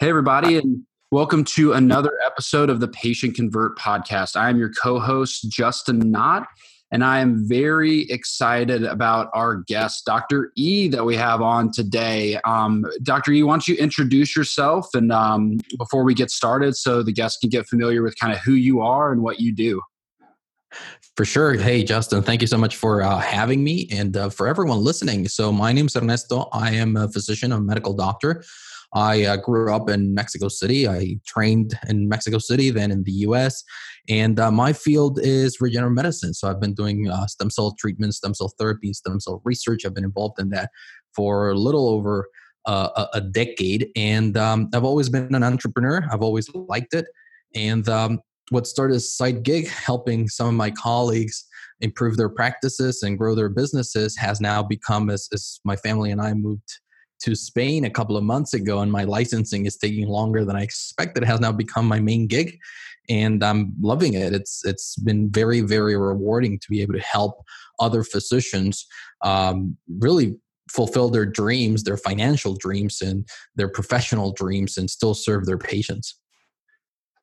Hey, everybody, and welcome to another episode of the Patient Convert podcast. I am your co host, Justin Knott, and I am very excited about our guest, Dr. E, that we have on today. Um, Dr. E, why don't you introduce yourself and um, before we get started so the guests can get familiar with kind of who you are and what you do? For sure. Hey, Justin, thank you so much for uh, having me and uh, for everyone listening. So, my name is Ernesto. I am a physician, a medical doctor. I uh, grew up in Mexico City. I trained in Mexico City, then in the US. And uh, my field is regenerative medicine. So I've been doing uh, stem cell treatment, stem cell therapy, stem cell research. I've been involved in that for a little over uh, a, decade. And um, I've always been an entrepreneur, I've always liked it. And um, what started as a side gig, helping some of my colleagues improve their practices and grow their businesses, has now become, as, as my family and I moved to Spain a couple of months ago, and my licensing is taking longer than I expected. It has now become my main gig, and I'm loving it. It's it's been very very rewarding to be able to help other physicians um, really fulfill their dreams, their financial dreams, and their professional dreams, and still serve their patients.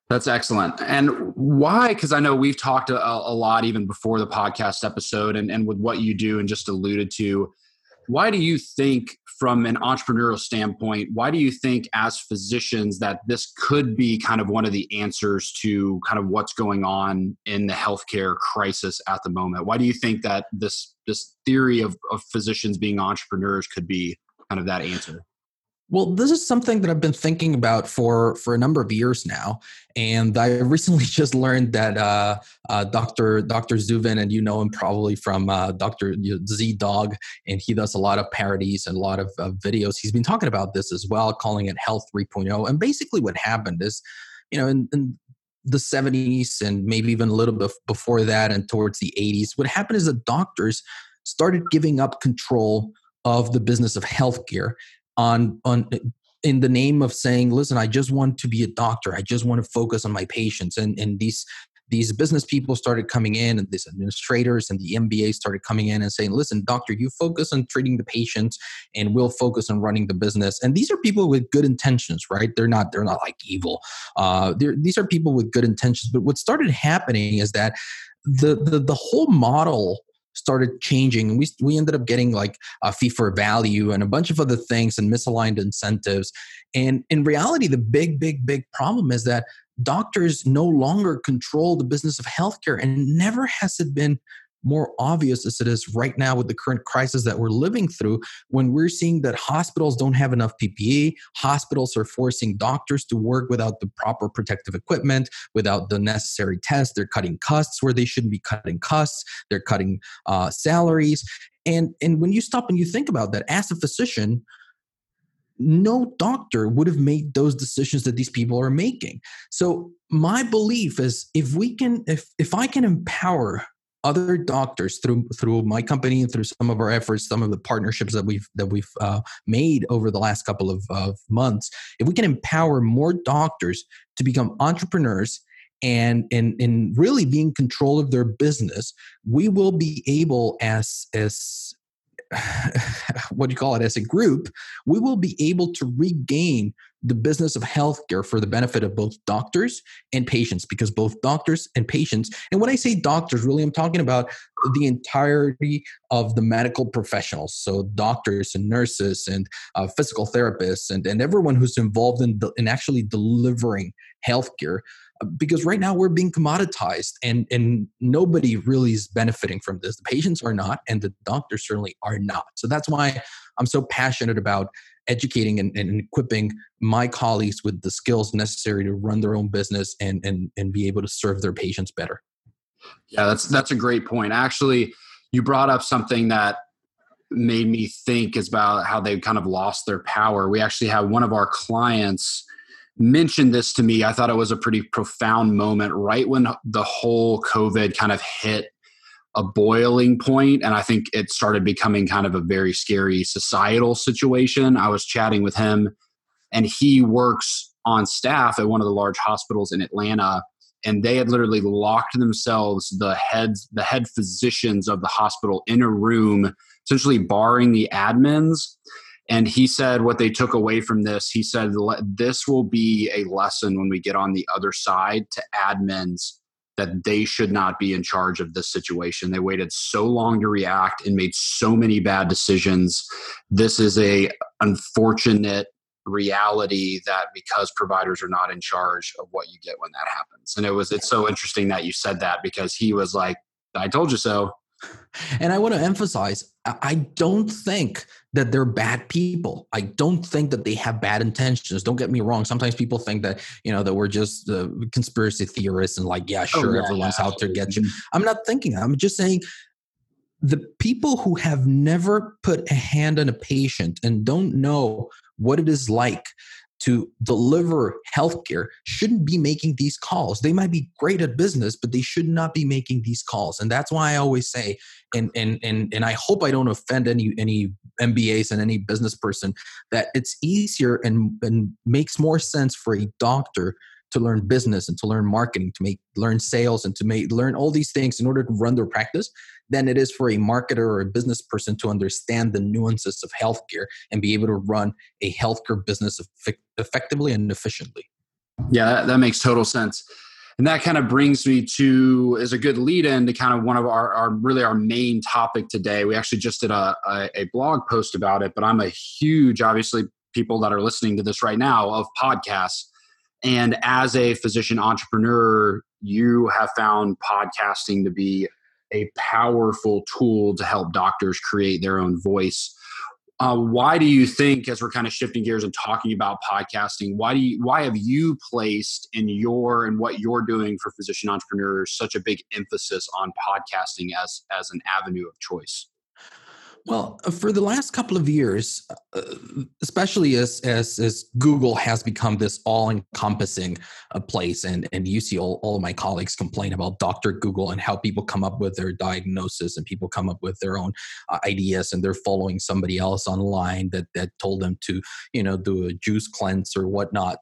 That's excellent. And why? Because I know we've talked a, a, lot even before the podcast episode and, and with what you do and just alluded to. Why do you think from an entrepreneurial standpoint, why do you think, as physicians, that this could be kind of one of the answers to kind of what's going on in the healthcare crisis at the moment? Why do you think that this this theory of, of physicians being entrepreneurs could be kind of that answer? Well, this is something that I've been thinking about for for a number of years now, and I recently just learned that uh, uh, Dr. Dr. Zubin, and you know him probably from uh, Dr. Z Dog, and he does a lot of parodies and a lot of videos. He's been talking about this as well, calling it Health 3.0. And basically, what happened is, you know, in, in the 70s and maybe even a little bit before that, and towards the 80s, what happened is that doctors started giving up control of the business of healthcare on on in the name of saying listen i just want to be a doctor. I just want to focus on my patients. And and these these business people started coming in and these administrators and the mba started coming in and saying listen doctor you focus on treating the patients and we'll focus on running the business. And these are people with good intentions right? They're not they're not like evil. Uh, these are people with good intentions. But what started happening is that the the, the whole model started changing. We, we ended up getting like a fee for value and a bunch of other things and misaligned incentives. And in reality, the big, big, big problem is that doctors no longer control the business of healthcare and never has it been more obvious as it is right now with the current crisis that we're living through when we're seeing that hospitals don't have enough PPE, hospitals are forcing doctors to work without the proper protective equipment, without the necessary tests. They're cutting costs where they shouldn't be cutting costs, they're cutting uh, salaries. And, and when you stop and you think about that, as a physician, no doctor would have made those decisions that these people are making. So my belief is if we can if if I can empower other doctors through through my company and through some of our efforts, some of the partnerships that we've that we've uh, made over the last couple of, of months, if we can empower more doctors to become entrepreneurs and and and really be in control of their business, we will be able as as what do you call it? As a group, we will be able to regain the business of healthcare for the benefit of both doctors and patients because both doctors and patients and when i say doctors really i'm talking about the entirety of the medical professionals. So doctors and nurses and uh, physical therapists and, and everyone who's involved in, in actually delivering healthcare because right now we're being commoditized and and nobody really is benefiting from this the patients are not and the doctors certainly are not so that's why i'm so passionate about educating and, and, equipping my colleagues with the skills necessary to run their own business and, and, and be able to serve their patients better. Yeah, that's that's a great point. Actually, you brought up something that made me think is about how they kind of lost their power. We actually had one of our clients mention this to me. I thought it was a pretty profound moment right when the whole COVID kind of hit a boiling point and i think it started becoming kind of a very scary societal situation i was chatting with him and he works on staff at one of the large hospitals in atlanta and they had literally locked themselves the heads the head physicians of the hospital in a room essentially barring the admins And he said what they took away from this, he said, this will be a lesson when we get on the other side to admins that they should not be in charge of this situation. They waited so long to react and made so many bad decisions. This is a unfortunate reality that because providers are not in charge of what you get when that happens. And it was it's so interesting that you said that because he was like, I told you so. And I want to emphasize I don't think that they're bad people. I don't think that they have bad intentions. Don't get me wrong. Sometimes people think that, you know, that we're just uh, conspiracy theorists and like, yeah, oh, sure, oh, yeah, everyone's yeah, out to get you. I'm not thinking. I'm just saying the people who have never put a hand on a patient and don't know what it is like to deliver healthcare shouldn't be making these calls. They might be great at business, but they should not be making these calls. And that's why I always say, and and and and I hope I don't offend any any MBAs and any business person, that it's easier and and makes more sense for a doctor to learn business and to learn marketing, to make learn sales and to make learn all these things in order to run their practice than it is for a marketer or a business person to understand the nuances of healthcare and be able to run a healthcare business effectively and efficiently. Yeah, that, that makes total sense. And that kind of brings me to is a good lead in to kind of one of our, our really our main topic today. We actually just did a, a, a blog post about it, but I'm a huge, obviously, people that are listening to this right now of podcasts. And as a physician entrepreneur, you have found podcasting to be a powerful tool to help doctors create their own voice. Uh, why do you think, as we're kind of shifting gears and talking about podcasting, why do you, why have you placed in your and what you're doing for physician entrepreneurs such a big emphasis on podcasting as as an avenue of choice? Well, uh, for the last couple of years, uh, especially as, as, as Google has become this all-encompassing uh, place, and and you see all, all of my colleagues complain about Doctor Google and how people come up with their diagnosis and people come up with their own ideas, and they're following somebody else online that that told them to you know do a juice cleanse or whatnot.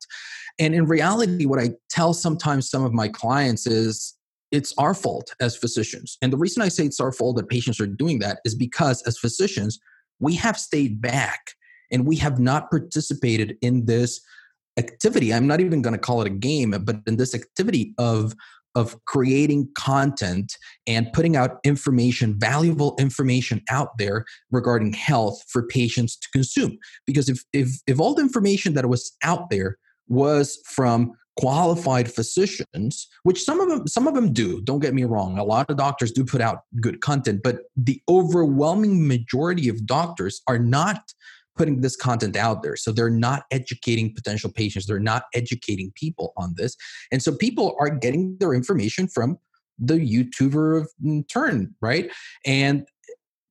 And in reality, what I tell sometimes some of my clients is it's our fault as physicians. And the reason I say it's our fault that patients are doing that is because as physicians, we have stayed back and we have not participated in this activity. I'm not even going to call it a game, but in this activity of of creating content and putting out information, valuable information out there regarding health for patients to consume. Because if if if all the information that was out there was from qualified physicians which some of them some of them do don't get me wrong. A lot of doctors do put out good content but the overwhelming majority of doctors are not putting this content out there. So they're not educating potential patients. They're not educating people on this. And so people are getting their information from the youtuber of mm, turn right? And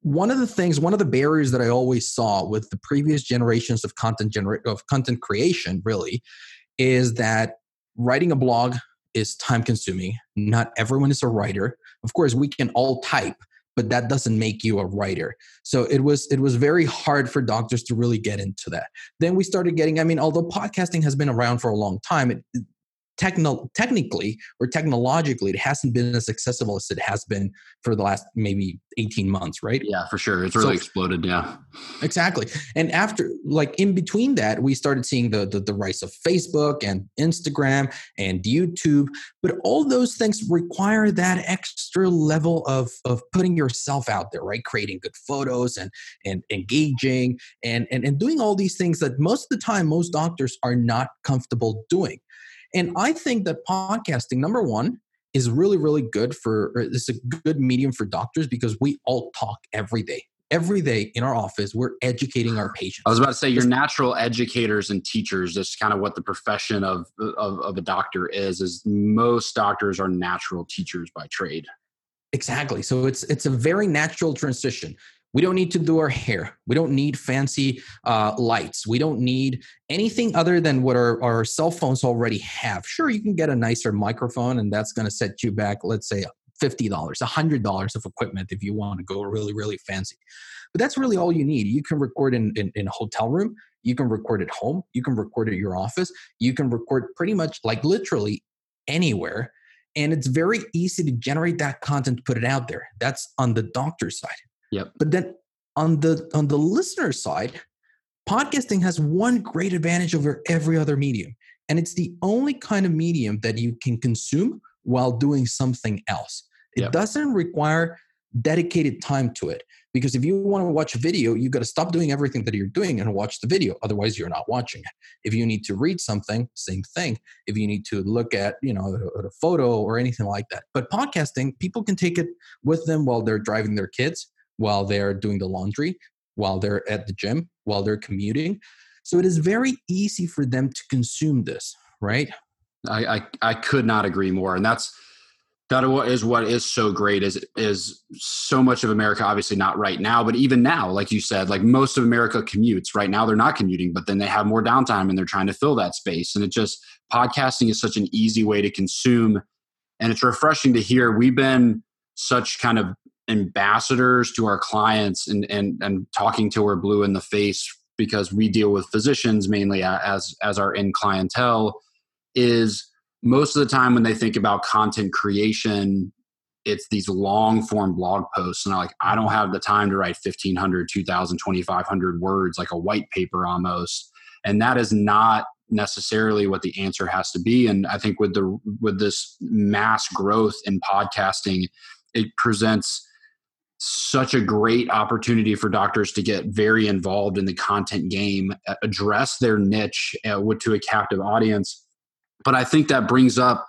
one of the things one of the barriers that i always saw with the previous generations of content gener- of content creation really is that writing a blog is time consuming. Not everyone is a writer. Of course, we can all type, but that doesn't make you a writer. So it was it was very hard for doctors to really get into that. Then we started getting I mean although podcasting has been around for a long time, it, techno- technically or technologically it hasn't been as accessible as it has been for the last maybe 18 months right? Yeah for sure. It's really so, exploded yeah. Exactly. And after like in between that we started seeing the, the, the rise of facebook and instagram and youtube but all those things require that extra level of of putting yourself out there right? Creating good photos and and engaging and and, and doing all these things that most of the time most doctors are not comfortable doing and I think that podcasting, number one, is really, really good for, it's a good medium for doctors because we all talk every day. Every day in our office, we're educating our patients. I was about to say, you're natural educators and teachers. That's kind of what the profession of, of, of a doctor is. Is most doctors are natural teachers by trade. Exactly. So it's it's a very natural transition. We don't need to do our hair. We don't need fancy uh, lights. We don't need anything other than what our, our cell phones already have. Sure, you can get a nicer microphone, and that's going to set you back, let's say, $50, $100 of equipment if you want to go really, really fancy. But that's really all you need. You can record in, in, in a hotel room. You can record at home. You can record at your office. You can record pretty much like literally anywhere. And it's very easy to generate that content, put it out there. That's on the doctor's side. Yep. But then on the on the listener side, podcasting has one great advantage over every other medium, and it's the only kind of medium that you can consume while doing something else. It yep. doesn't require dedicated time to it because if you want to watch a video you've got to stop doing everything that you're doing and watch the video otherwise you're not watching it if you need to read something same thing if you need to look at you know a, a photo or anything like that but podcasting people can take it with them while they're driving their kids while they're doing the laundry while they're at the gym while they're commuting. So it is very easy for them to consume this right? I, I, I could not agree more and that's that is what is so great is is so much of america obviously not right now but even now like you said like most of america commutes right now they're not commuting but then they have more downtime and they're trying to fill that space and it just podcasting is such an easy way to consume and it's refreshing to hear. We've been such kind of ambassadors to our clients and and and talking to our blue in the face because we deal with physicians mainly as as our end clientele is most of the time when they think about content creation it's these long form blog posts and I'm like i don't have the time to write 1500 2000 2500 words like a white paper almost. And that is not necessarily what the answer has to be. And i think with the with this mass growth in podcasting it presents such a great opportunity for doctors to get very involved in the content game address their niche uh, to a captive audience. But I think that brings up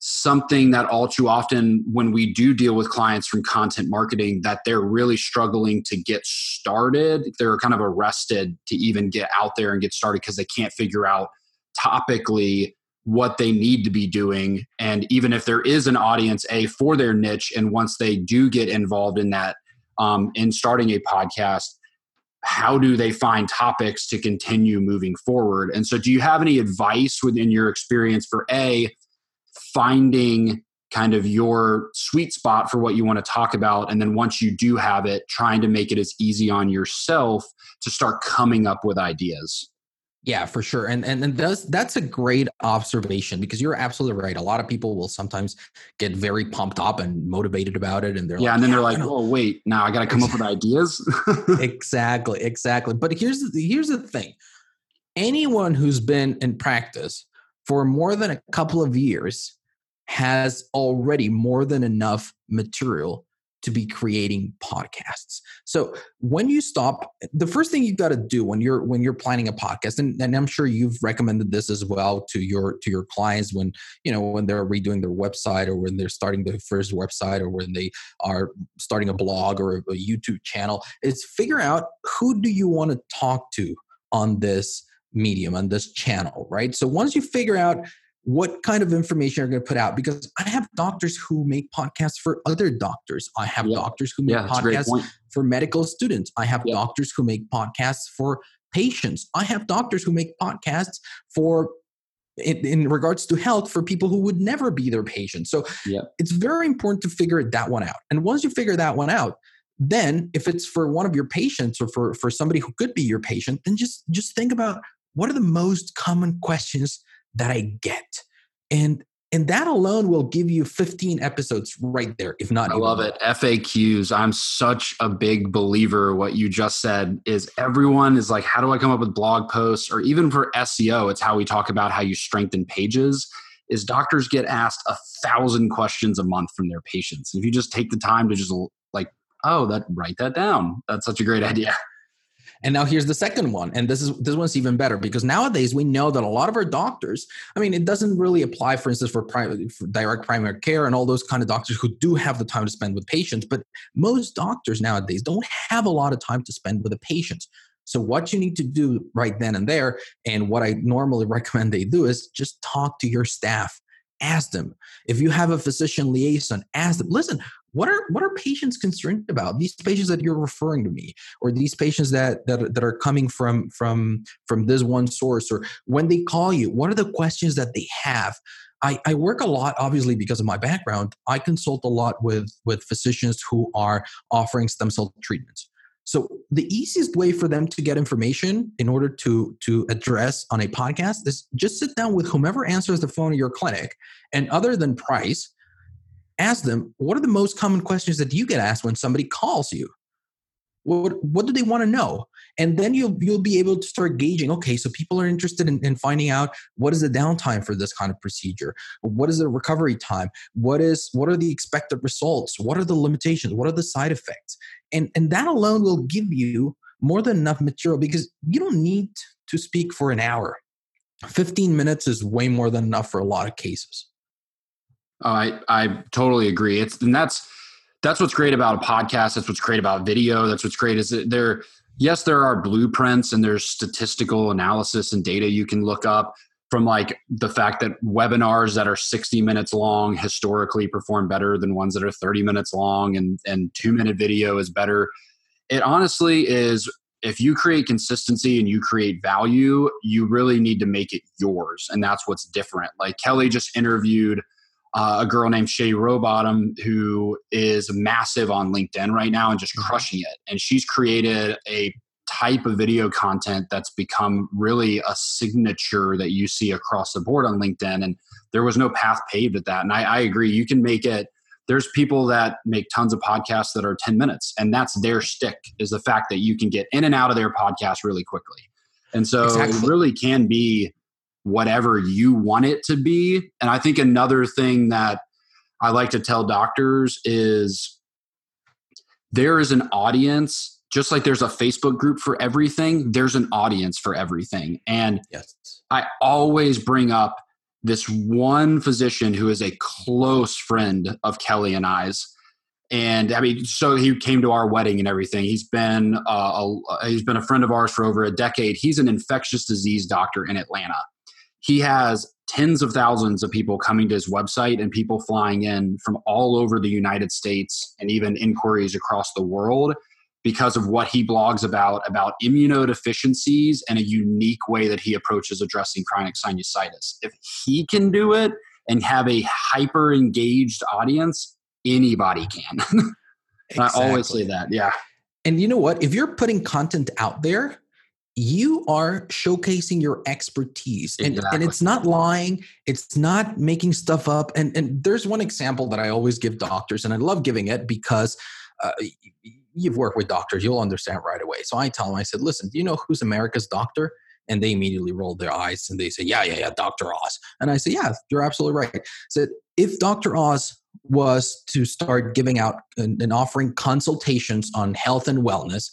something that all too often when we do deal with clients from content marketing that they're really struggling to get started. They're kind of arrested to even get out there and get started because they can't figure out topically what they need to be doing. And even if there is an audience a for their niche and once they do get involved in that um, in starting a podcast how do they find topics to continue moving forward? And so do you have any advice within your experience for a finding kind of your sweet spot for what you want to talk about and then once you do have it trying to make it as easy on yourself to start coming up with ideas yeah, for sure. And and, and that's that's a great observation because you're absolutely right. A lot of people will sometimes get very pumped up and motivated about it. And they're yeah, like, and then yeah, they're like, oh wait, now I gotta come up with ideas. exactly, exactly. But here's the here's the thing. Anyone who's been in practice for more than a couple of years has already more than enough material to be creating podcasts. So when you stop, the first thing you've got to do when you're when you're planning a podcast, and, and I'm sure you've recommended this as well to your to your clients when you know when they're redoing their website or when they're starting their first website or when they are starting a blog or a, a YouTube channel, is figure out who do you want to talk to on this medium on this channel right so once you figure out what kind of information you're going to put out because I have doctors who make podcasts for other doctors. I have yeah. doctors who make yeah, podcasts for medical students. I have yeah. doctors who make podcasts for patients. I have doctors who make podcasts for in, in, regards to health for people who would never be their patients. So it's very important to figure that one out. And once you figure that one out, then if it's for one of your patients or for, for somebody who could be your patient, then just just think about what are the most common questions that I get. And and that alone will give you 15 episodes right there if not i love more. it. Faqs i'm such a big believer what you just said is everyone is like how do i come up with blog posts? Or even for seo it's how we talk about how you strengthen pages is doctors get asked a thousand questions a month from their patients. If you just take the time to just like oh that write that down. That's such a great idea and now here's the second one, and this is this one's even better because nowadays we know that a lot of our doctors. I mean, it doesn't really apply, for instance, for, private, for direct primary care and all those kind of doctors who do have the time to spend with patients. But most doctors nowadays don't have a lot of time to spend with the patients. So what you need to do right then and there, and what I normally recommend they do is just talk to your staff ask them if you have a physician liaison ask them listen what are what are patients concerned about? These patients that you're referring to me or these patients that that, that are coming from from from this one source or when they call you what are the questions that they have? I, I work a lot obviously because of my background. I consult a lot with with physicians who are offering stem cell treatments. So the easiest way for them to get information in order to to address on a podcast is just sit down with whomever answers the phone at your clinic and other than price ask them what are the most common questions that you get asked when somebody calls you? What what do they want to know? And then you'll you'll be able to start gauging okay so people are interested in, in finding out what is the downtime for this kind of procedure? What is the recovery time? What is what are the expected results? What are the limitations? What are the side effects? And and that alone will give you more than enough material because you don't need to speak for an hour. 15 minutes is way more than enough for a lot of cases Oh, i i totally agree. It's and that's that's what's great about a podcast. That's what's great about video. That's what's great is that there yes there are blueprints and there's statistical analysis and data you can look up from like the fact that webinars that are 60 minutes long historically perform better than ones that are 30 minutes long and and 2 minute video is better. It honestly is if you create consistency and you create value you really need to make it yours and that's what's different. Like kelly just interviewed uh, a girl named Shay Rowbottom who is massive on LinkedIn right now and just mm-hmm. crushing it. And she's created a type of video content that's become really a signature that you see across the board on LinkedIn. And there was no path paved at that. And I, I agree. You can make it. There's people that make tons of podcasts that are 10 minutes, and that's their stick is the fact that you can get in and out of their podcast really quickly. And so exactly. it really can be whatever you want it to be. And I think another thing that I like to tell doctors is there is an audience, just like there's a Facebook group for everything, there's an audience for everything. And yes. I always bring up this one physician who is a close friend of Kelly and I's. And I mean, so he came to our wedding and everything. He's been uh, a, he's been a friend of ours for over a decade. He's an infectious disease doctor in Atlanta he has tens of thousands of people coming to his website and people flying in from all over the United States and even inquiries across the world because of what he blogs about about immunodeficiencies and a unique way that he approaches addressing chronic sinusitis. If he can do it and have a hyper engaged audience, anybody can. exactly. I always say that. Yeah. And you know what? If you're putting content out there, you are showcasing your expertise and, exactly. and it's not lying it's not making stuff up and, and there's one example that i always give doctors and i love giving it because uh, you've worked with doctors you'll understand right away. So i tell them i said listen do you know who's america's doctor? And they immediately roll their eyes and they say yeah yeah yeah dr oz. And i say yeah you're absolutely right. I said if dr oz was to start giving out and, and offering consultations on health and wellness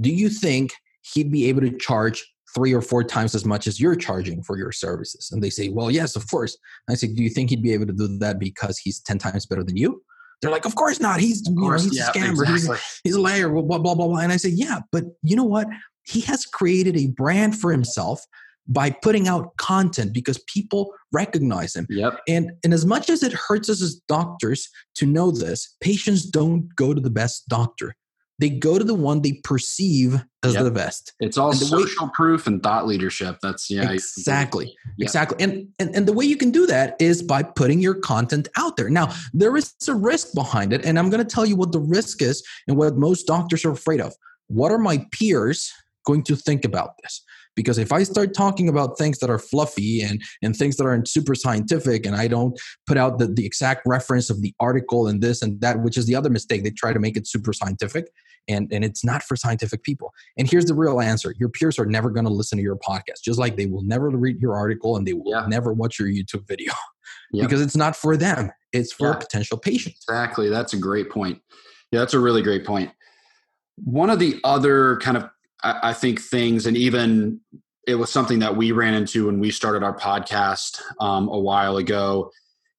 do you think he'd be able to charge three or four times as much as you're charging for your services. And they say, well, yes, of course. And I say, do you think he'd be able to do that because he's 10 times better than you? They're like, of course not. He's, course, you know, he's yeah, a scammer. Exactly. He's, he's a liar, blah, blah, blah, blah. And I say, yeah, but you know what? He has created a brand for himself by putting out content because people recognize him. Yep. And and as much as it hurts us as doctors to know this, patients don't go to the best doctor they go to the one they perceive as yep. the best. It's all social way, proof and thought leadership. That's yeah, exactly, yeah. exactly. And, and and the way you can do that is by putting your content out there. Now there is a risk behind it, and I'm going to tell you what the risk is and what most doctors are afraid of. What are my peers going to think about this? because if i start talking about things that are fluffy and and things that aren't super scientific and i don't put out the, the exact reference of the article and this and that which is the other mistake they try to make it super scientific and and it's not for scientific people and here's the real answer your peers are never going to listen to your podcast just like they will never read your article and they will yeah. never watch your youtube video yep. because it's not for them it's for yeah. potential patients exactly that's a great point yeah that's a really great point. point one of the other kind of I, I think things and even it was something that we ran into when we started our podcast um, a while ago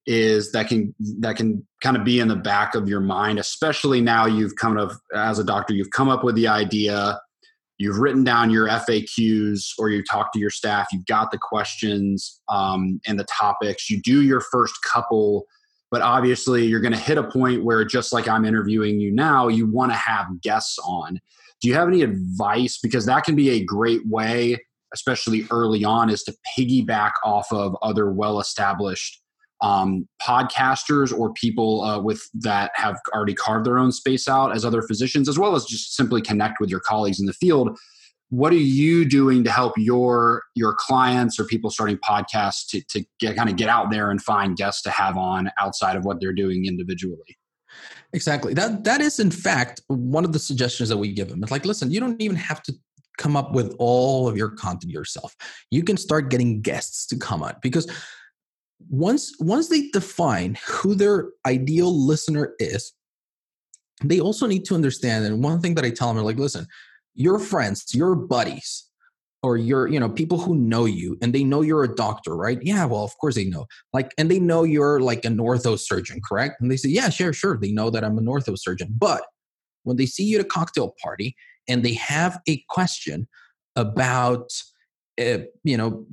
is that can that can kind of be in the back of your mind especially now you've kind of as a doctor you've come up with the idea you've written down your faqs or you talk to your staff you've got the questions um, and the topics. You do your first couple but obviously you're going to hit a point where just like i'm interviewing you now you want to have guests on. Do you have any advice? Because that can be a great way especially early on is to piggyback off of other well established um, podcasters or people uh, with that have already carved their own space out as other physicians, as well as just simply connect with your colleagues in the field. What are you doing to help your your clients or people starting podcasts to, to get kind of get out there and find guests to have on outside of what they're doing individually? Exactly. That that is in fact one of the suggestions that we give them. It's like, listen, you don't even have to come up with all of your content yourself. You can start getting guests to come on because once once they define who their ideal listener is, they also need to understand. And one thing that I tell them are like, listen, your friends, your buddies, or your you know people who know you and they know you're a doctor right? Yeah well of course they know. Like and they know you're like an ortho surgeon correct? And they say yeah sure sure they know that i'm an ortho surgeon. But when they see you at a cocktail party and they have a question about uh, you know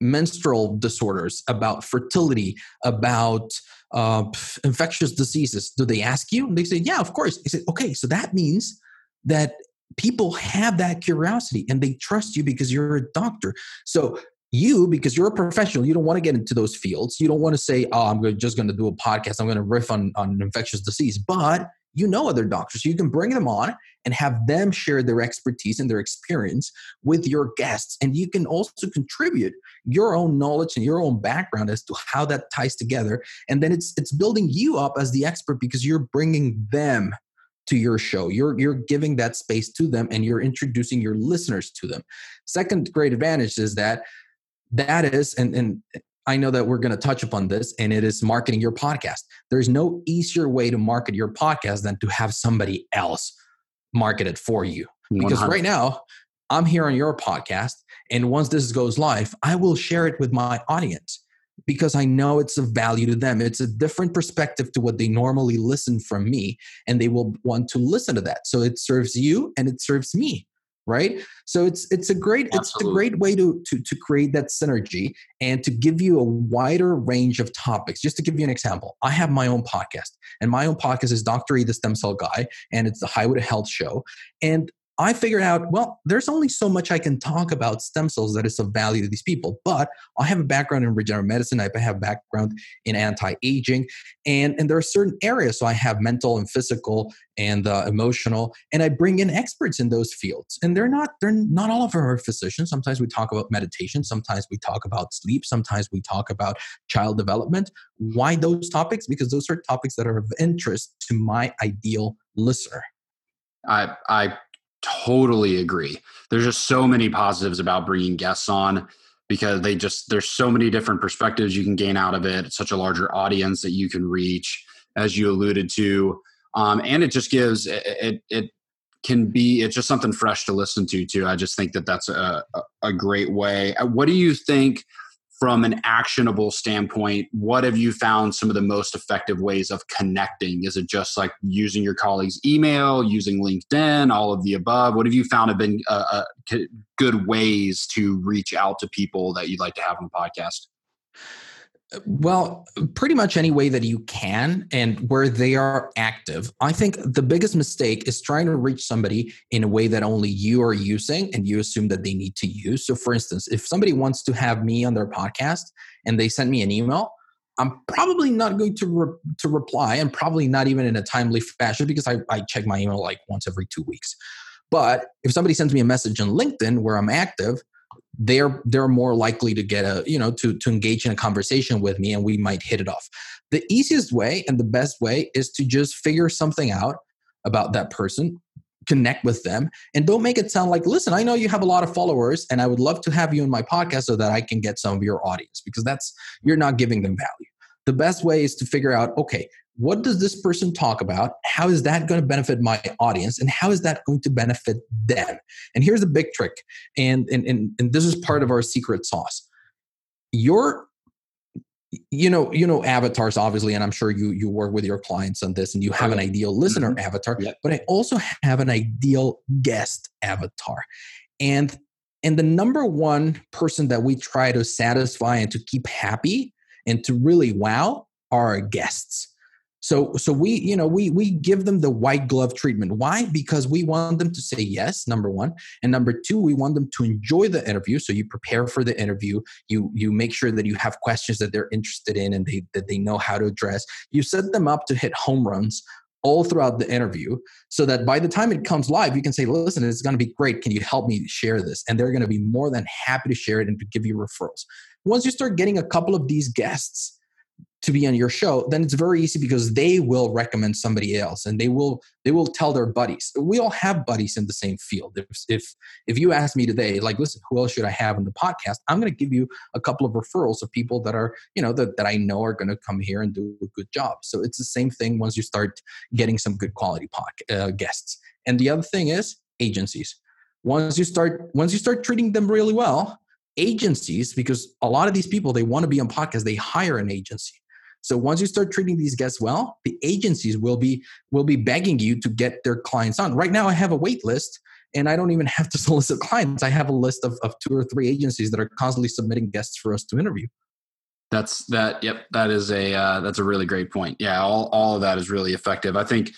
menstrual disorders about fertility about uh, infectious diseases do they ask you and they say yeah of course they say okay so that means that people have that curiosity and they trust you because you're a doctor. So you, because you're a professional, you don't want to get into those fields. You don't want to say, "Oh, I'm just going to do a podcast. I'm going to riff on on infectious disease," but you know other doctors. So you can bring them on and have them share their expertise and their experience with your guests. And you can also contribute your own knowledge and your own background as to how that ties together. And then it's it's building you up as the expert because you're bringing them to your show. You're you're giving that space to them and you're introducing your listeners to them. Second great advantage is that that is and and I know that we're going to touch upon this and it is marketing your podcast. There's no easier way to market your podcast than to have somebody else market it for you. Because 100. right now I'm here on your podcast and once this goes live, I will share it with my audience because I know it's of value to them. It's a different perspective to what they normally listen from me, and they will want to listen to that. So it serves you and it serves me, right? So it's it's a great Absolutely. it's a great way to, to to create that synergy and to give you a wider range of topics. Just to give you an example, I have my own podcast, and my own podcast is Dr. E, the Stem Cell Guy, and it's the Highway to Health Show. And I figured out, well, there's only so much I can talk about stem cells that is of value to these people. But I have a background in regenerative medicine. I have a background in anti-aging, and and there are certain areas. So I have mental and physical and uh, emotional, and I bring in experts in those fields. And they're not they're not all of them are physicians. Sometimes we talk about meditation. Sometimes we talk about sleep. Sometimes we talk about child development. Why those topics? Because those are topics that are of interest to my ideal listener. I I totally agree. There's just so many positives about bringing guests on because they just there's so many different perspectives you can gain out of it. It's such a larger audience that you can reach, as you alluded to, um, and it just gives it, it, it can be it's just something fresh to listen to too. I just think that that's a a great way. Uh, what do you think? From an actionable standpoint, what have you found some of the most effective ways of connecting? Is it just like using your colleague's email, using LinkedIn, all of the above? What have you found have been uh, uh, good ways to reach out to people that you'd like to have on the podcast? Well, pretty much any way that you can and where they are active. I think the biggest mistake is trying to reach somebody in a way that only you are using and you assume that they need to use. So, for instance, if somebody wants to have me on their podcast and they send me an email, I'm probably not going to re- to reply and probably not even in a timely fashion because I, I check my email like once every two weeks. But if somebody sends me a message on LinkedIn where I'm active, they're they're more likely to get a you know to to engage in a conversation with me and we might hit it off. The easiest way and the best way is to just figure something out about that person connect with them and don't make it sound like listen i know you have a lot of followers and i would love to have you in my podcast so that i can get some of your audience because that's you're not giving them value. The best way is to figure out okay what does this person talk about? How is that going to benefit my audience? And how is that going to benefit them? And here's the big trick. And, and, and, and this is part of our secret sauce. Your you know you know avatars obviously and i'm sure you you work with your clients on this and you have an ideal listener mm-hmm. avatar but i also have an ideal guest avatar and and the number one person that we try to satisfy and to keep happy and to really wow are our guests so so we you know we we give them the white glove treatment. Why? Because we want them to say yes, number 1, and number 2, we want them to enjoy the interview. So you prepare for the interview, you you make sure that you have questions that they're interested in and they that they know how to address. You set them up to hit home runs all throughout the interview so that by the time it comes live you can say listen it's going to be great can you help me share this and they're going to be more than happy to share it and to give you referrals once you start getting a couple of these guests to be on your show then it's very easy because they will recommend somebody else and they will they will tell their buddies. We all have buddies in the same field. If if if you ask me today like listen who else should i have in the podcast? I'm going to give you a couple of referrals of people that are you know that, that i know are going to come here and do a good job. So it's the same thing once you start getting some good quality uh, guests. And the other thing is agencies. Once you start once you start treating them really well agencies because a lot of these people they want to be on podcasts they hire an agency so once you start treating these guests well, the agencies will be will be begging you to get their clients on. Right now, I have a wait list, and I don't even have to solicit clients. I have a list of, of two or three agencies that are constantly submitting guests for us to interview. That's that. Yep, that is a uh, that's a really great point. Yeah, all all of that is really effective. I think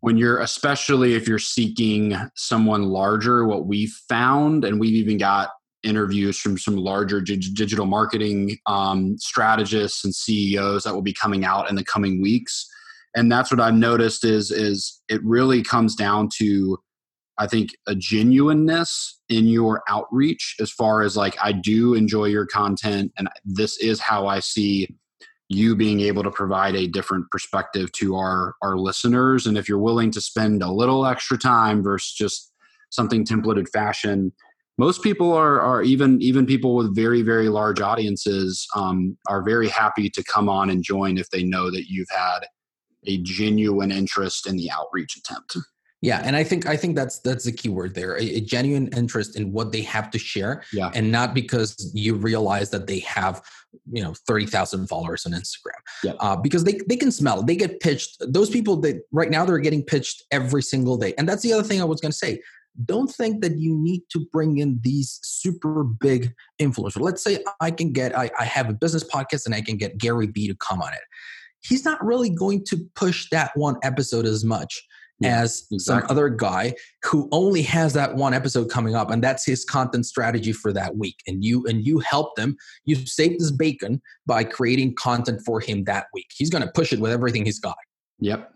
when you're especially if you're seeking someone larger what we've found and we've even got interviews from some larger digital marketing um, strategists and CEOs that will be coming out in the coming weeks. And that's what I've noticed is is it really comes down to I think a genuineness in your outreach as far as like I do enjoy your content and this is how I see you being able to provide a different perspective to our our listeners and if you're willing to spend a little extra time versus just something templated fashion most people are, are even even people with very very large audiences um, are very happy to come on and join if they know that you've had a genuine interest in the outreach attempt yeah and i think i think that's that's the key word there a, a genuine interest in what they have to share yeah. and not because you realize that they have you know 30,000 followers on Instagram yeah. uh, because they, they can smell they get pitched those people that right now they're getting pitched every single day and that's the other thing I was going to say don't think that you need to bring in these super big influencers. Let's say I can get, I, I have a business podcast and I can get Gary Vee to come on it. He's not really going to push that one episode as much yeah, as exactly. some other guy who only has that one episode coming up and that's his content strategy for that week and you and you help them you save this bacon by creating content for him that week he's going to push it with everything he's got yep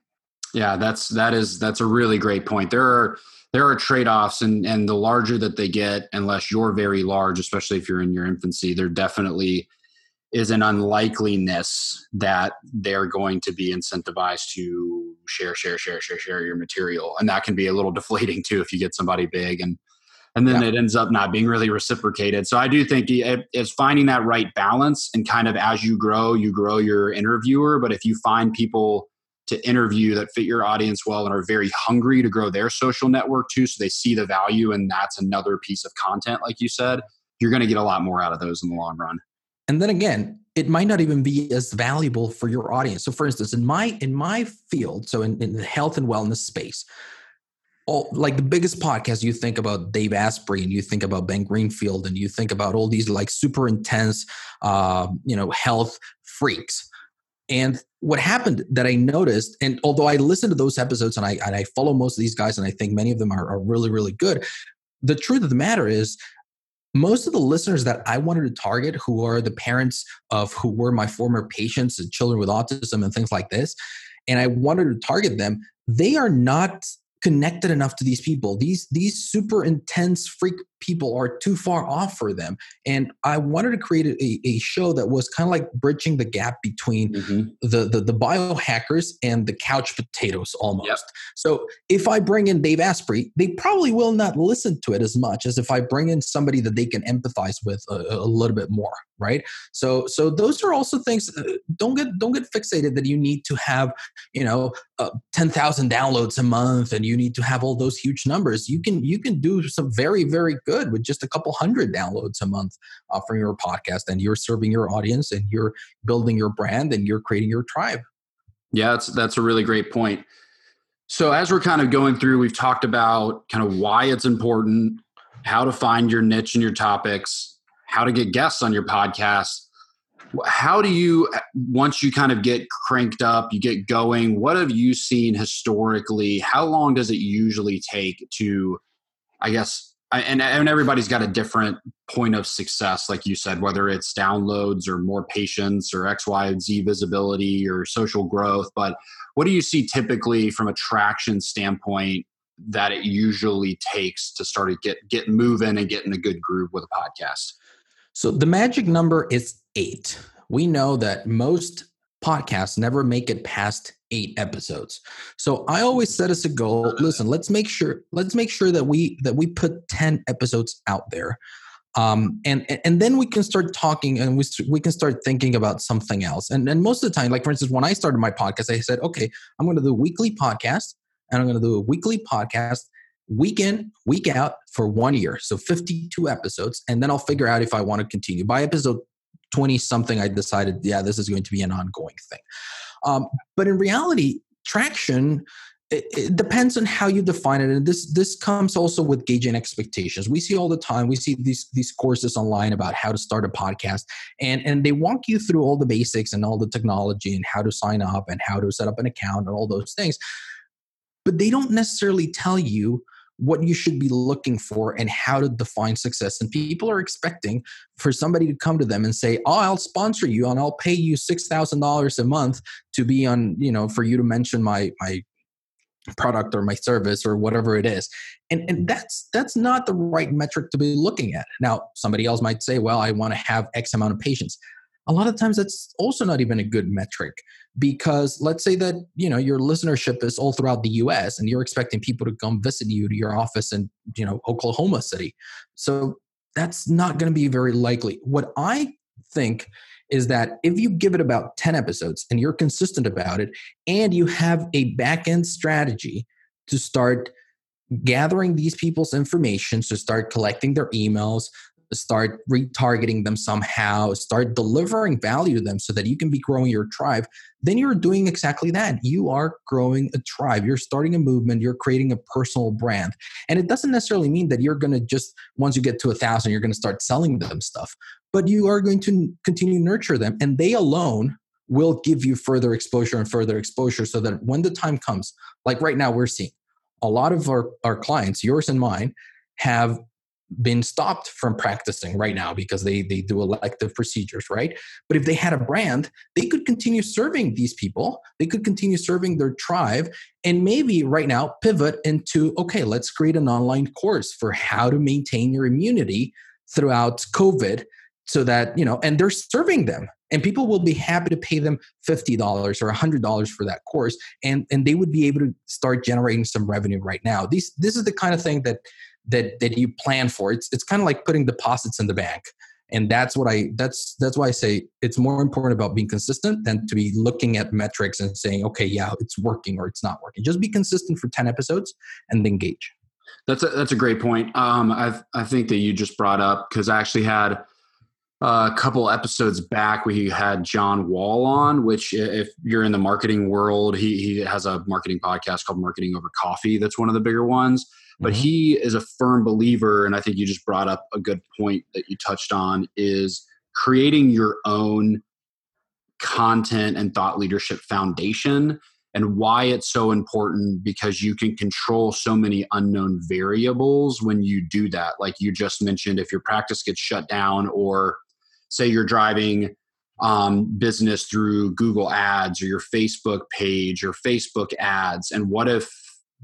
yeah that's that is that's a really great point. There are there are trade-offs and and the larger that they get unless you're very large especially if you're in your infancy there definitely is an unlikeliness that they're going to be incentivized to share share share share share your material. And that can be a little deflating too if you get somebody big and and then yeah. it ends up not being really reciprocated. So i do think it's finding that right balance and kind of as you grow you grow your interviewer but if you find people to interview that fit your audience well and are very hungry to grow their social network too so they see the value and that's another piece of content like you said you're going to get a lot more out of those in the long run. And then again it might not even be as valuable for your audience. So for instance in my in my field so in, in the health and wellness space all like the biggest podcast you think about dave asprey and you think about ben greenfield and you think about all these like super intense uh, you know health freaks. And what happened that I noticed, and although I listened to those episodes and I, and I follow most of these guys, and I think many of them are, are really, really good, the truth of the matter is most of the listeners that I wanted to target, who are the parents of who were my former patients and children with autism and things like this, and I wanted to target them, they are not connected enough to these people. These these super intense freak people are too far off for them. And I wanted to create a, a show that was kind of like bridging the gap between mm-hmm. the, the, the biohackers and the couch potatoes almost. Yep. So if I bring in Dave Asprey, they probably will not listen to it as much as if I bring in somebody that they can empathize with a, a little bit more, right? So so those are also things. Uh, don't get don't get fixated that you need to have you know uh, ten thousand downloads a month and you need to have all those huge numbers. You can you can do some very very good good with just a couple hundred downloads a month uh, from your podcast and you're serving your audience and you're building your brand and you're creating your tribe. Yeah that's that's a really great point. So as we're kind of going through we've talked about kind of why it's important how to find your niche and your topics how to get guests on your podcast. How do you once you kind of get cranked up you get going what have you seen historically? How long does it usually take to i guess and, and everybody's got a different point of success, like you said, whether it's downloads or more patients or X, Y, Z visibility or social growth. But what do you see typically from a traction standpoint that it usually takes to start to get get moving and get in a good groove with a podcast? So the magic number is eight. we know that most podcasts never make it past eight episodes. So i always set us a goal. Listen let's make sure let's make sure that we that we put 10 episodes out there um, and and then we can start talking and we, we can start thinking about something else. And, and most of the time like for instance when i started my podcast i said okay i'm going to do a weekly podcast and i'm going to do a weekly podcast week in week out for one year. So 52 episodes and then i'll figure out if i want to continue. By episode 20 something i decided yeah this is going to be an ongoing thing. Um, but in reality traction it, depends on how you define it. And this this comes also with gauging expectations. We see all the time we see these these courses online about how to start a podcast and and they walk you through all the basics and all the technology and how to sign up and how to set up an account and all those things. But they don't necessarily tell you what you should be looking for and how to define success. And people are expecting for somebody to come to them and say oh i'll sponsor you and i'll pay you $6000 a month to be on you know for you to mention my my product or my service or whatever it is. And and that's that's not the right metric to be looking at. Now somebody else might say well i want to have x amount of patients a lot of times that's also not even a good metric because let's say that you know your listenership is all throughout the US and you're expecting people to come visit you to your office in you know Oklahoma City. So that's not going to be very likely. What i think is that if you give it about 10 episodes and you're consistent about it and you have a back end strategy to start gathering these people's information to start collecting their emails start retargeting them somehow start delivering value to them so that you can be growing your tribe then you're doing exactly that. You are growing a tribe. You're starting a movement. You're creating a personal brand. And it doesn't necessarily mean that you're going to just once you get to a thousand you're going to start selling them stuff but you are going to continue to nurture them and they alone will give you further exposure and further exposure so that when the time comes like right now we're seeing a lot of our, our clients yours and mine have been stopped from practicing right now because they they do elective procedures right? But if they had a brand they could continue serving these people. They could continue serving their tribe and maybe right now pivot into okay let's create an online course for how to maintain your immunity throughout covid so that you know and they're serving them. And people will be happy to pay them $50 or $100 for that course and and they would be able to start generating some revenue right now. These this is the kind of thing that that that you plan for. It's it's kind of like putting deposits in the bank. And that's what i that's that's why i say it's more important about being consistent than to be looking at metrics and saying okay yeah it's working or it's not working. Just be consistent for 10 episodes and engage. That's a, that's a great point. Um, i i think that you just brought up because i actually had a couple episodes back we had john wall on which if you're in the marketing world he, he has a marketing podcast called marketing over coffee. That's one of the bigger ones but mm-hmm. he is a firm believer and i think you just brought up a good point that you touched on is creating your own content and thought leadership foundation and why it's so important because you can control so many unknown variables when you do that like you just mentioned if your practice gets shut down or say you're driving um, business through google ads or your facebook page or facebook ads and what if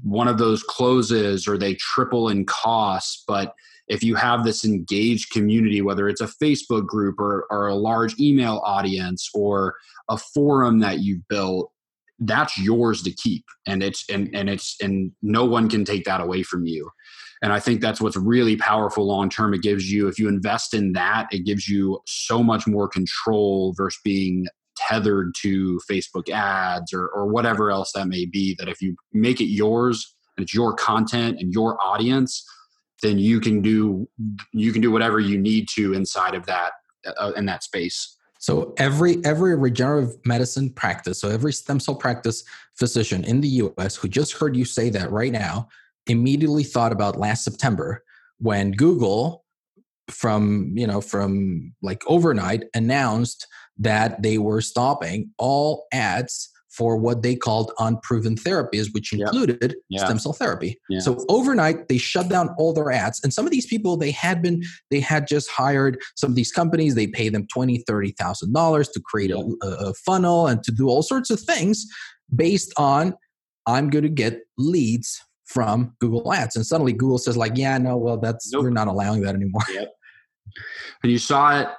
one of those closes or they triple in costs. But if you have this engaged community whether it's a facebook group or, or a large email audience or a forum that you've built that's yours to keep. And it's and, and it's and no one can take that away from you. And i think that's what's really powerful long term. It gives you if you invest in that it gives you so much more control versus being tethered to Facebook ads or, or whatever else that may be. That if you make it yours and it's your content and your audience, then you can do you can do whatever you need to inside of that uh, in that space. So every every regenerative medicine practice, so every stem cell practice physician in the US who just heard you say that right now, immediately thought about last September when Google from, you know, from like overnight announced that they were stopping all ads for what they called unproven therapies, which included yeah. stem cell therapy. Yeah. So overnight, they shut down all their ads. And some of these people, they had been, they had just hired some of these companies. They pay them twenty, thirty thousand dollars to create yeah. a, a funnel and to do all sorts of things based on I'm going to get leads from Google Ads. And suddenly Google says, like, yeah, no, well, that's nope. we're not allowing that anymore. Yep. And you saw it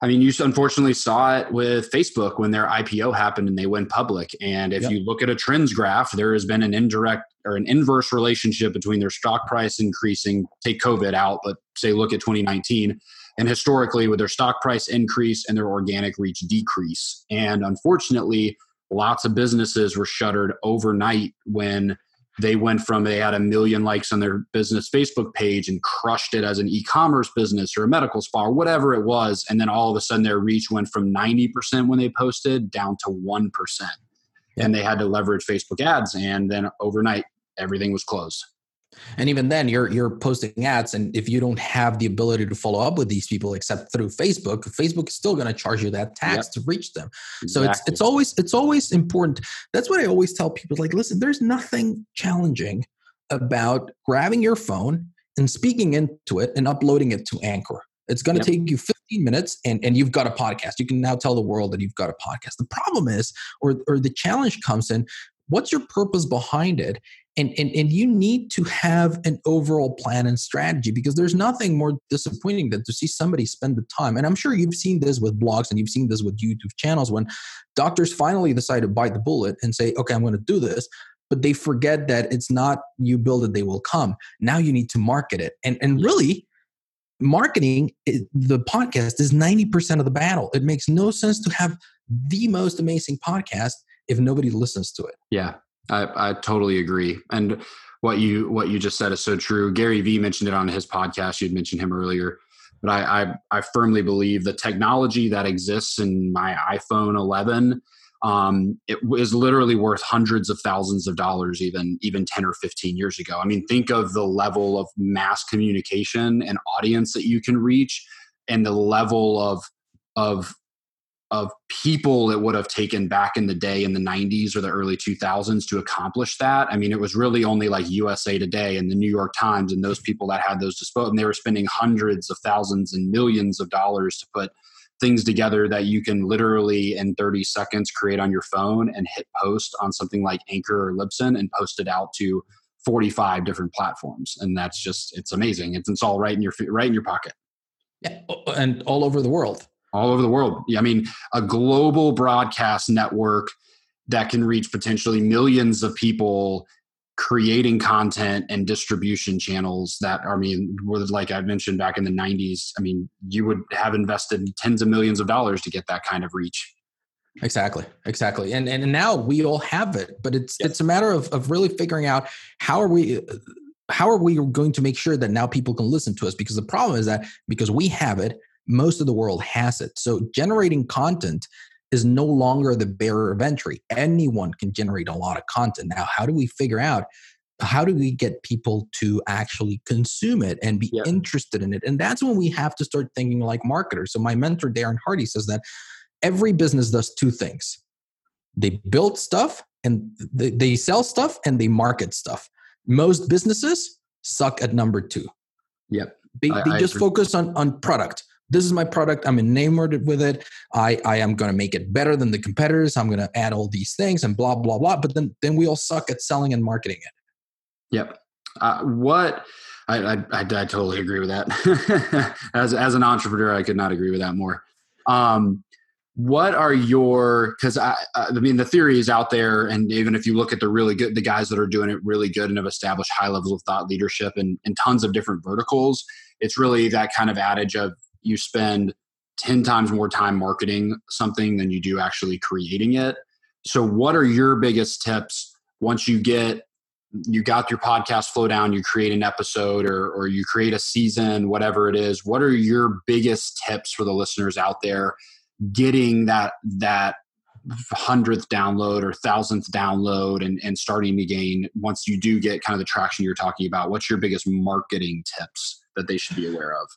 I mean, you unfortunately saw it with Facebook when their IPO happened and they went public. And if yep. you look at a trends graph, there has been an indirect or an inverse relationship between their stock price increasing, take COVID out, but say look at 2019, and historically with their stock price increase and their organic reach decrease. And unfortunately, lots of businesses were shuttered overnight when they went from they had a million likes on their business Facebook page and crushed it as an e-commerce business or a medical spa or whatever it was, and then all of a sudden their reach went from 90% when they posted down to 1%. And they had to leverage Facebook ads and then overnight everything was closed. And even then, you're you're posting ads, and if you don't have the ability to follow up with these people except through Facebook, Facebook is still going to charge you that tax yep. to reach them. Exactly. So it's it's always it's always important. That's what I always tell people: like, listen, there's nothing challenging about grabbing your phone and speaking into it and uploading it to Anchor. It's going to yep. take you 15 minutes and, and you've got a podcast. You can now tell the world that you've got a podcast. The problem is, or, or the challenge comes in, what's your purpose behind it and, and, and you need to have an overall plan and strategy because there's nothing more disappointing than to see somebody spend the time. And i'm sure you've seen this with blogs and you've seen this with youtube channels when doctors finally decide to bite the bullet and say okay i'm going to do this but they forget that it's not you build it they will come. Now you need to market it. And and really marketing the podcast is 90% of the battle. It makes no sense to have the most amazing podcast if nobody listens to it. Yeah I, I totally agree. And what you what you just said is so true. Gary Vee mentioned it on his podcast. You'd mentioned him earlier. But I, I, I firmly believe the technology that exists in my iPhone 11 um, it is literally worth hundreds of thousands of dollars even even 10 or 15 years ago i mean think of the level of mass communication and audience that you can reach and the level of of of people it would have taken back in the day in the 90s or the early 2000s to accomplish that. I mean, it was really only like USA Today and the New York Times and those people that had those disposed, and they were spending hundreds of thousands and millions of dollars to put things together that you can literally in 30 seconds create on your phone and hit post on something like Anchor or Libsyn and post it out to 45 different platforms. And that's just, it's amazing. It's, it's all right in your, right in your pocket. Yeah, and all over the world all over the world. I mean, a global broadcast network that can reach potentially millions of people creating content and distribution channels that I mean like I mentioned back in the 90s I mean you would have invested tens of millions of dollars to get that kind of reach. Exactly exactly. And and now we all have it but it's it's a matter of of really figuring out how are we how are we going to make sure that now people can listen to us? Because the problem is that because we have it most of the world has it. So generating content is no longer the barrier of entry. Anyone can generate a lot of content. Now, how do we figure out how do we get people to actually consume it and be yep. interested in it? And that's when we have to start thinking like marketers. So my mentor Darren Hardy says that every business does two things. They build stuff and they, they sell stuff and they market stuff. Most businesses suck at number two. Yep. They, I, they just agree. focus on on product this is my product i'm enamored with it. I i am going to make it better than the competitors. I'm going to add all these things and blah blah blah. But then then we all suck at selling and marketing it. Yep. Uh, what I, I, I, I totally agree with that. As as an entrepreneur i could not agree with that more. Um what are your because I, I mean the theory is out there and even if you look at the really good the guys that are doing it really good and have established high levels of thought leadership and, and tons of different verticals it's really that kind of adage of you spend 10 times more time marketing something than you do actually creating it. So, what are your biggest tips once you get you got your podcast flow down, you create an episode or, or you create a season, whatever it is? What are your biggest tips for the listeners out there getting that that hundredth download or thousandth download and, and starting to gain once you do get kind of the traction you're talking about? What's your biggest marketing tips that they should be aware of?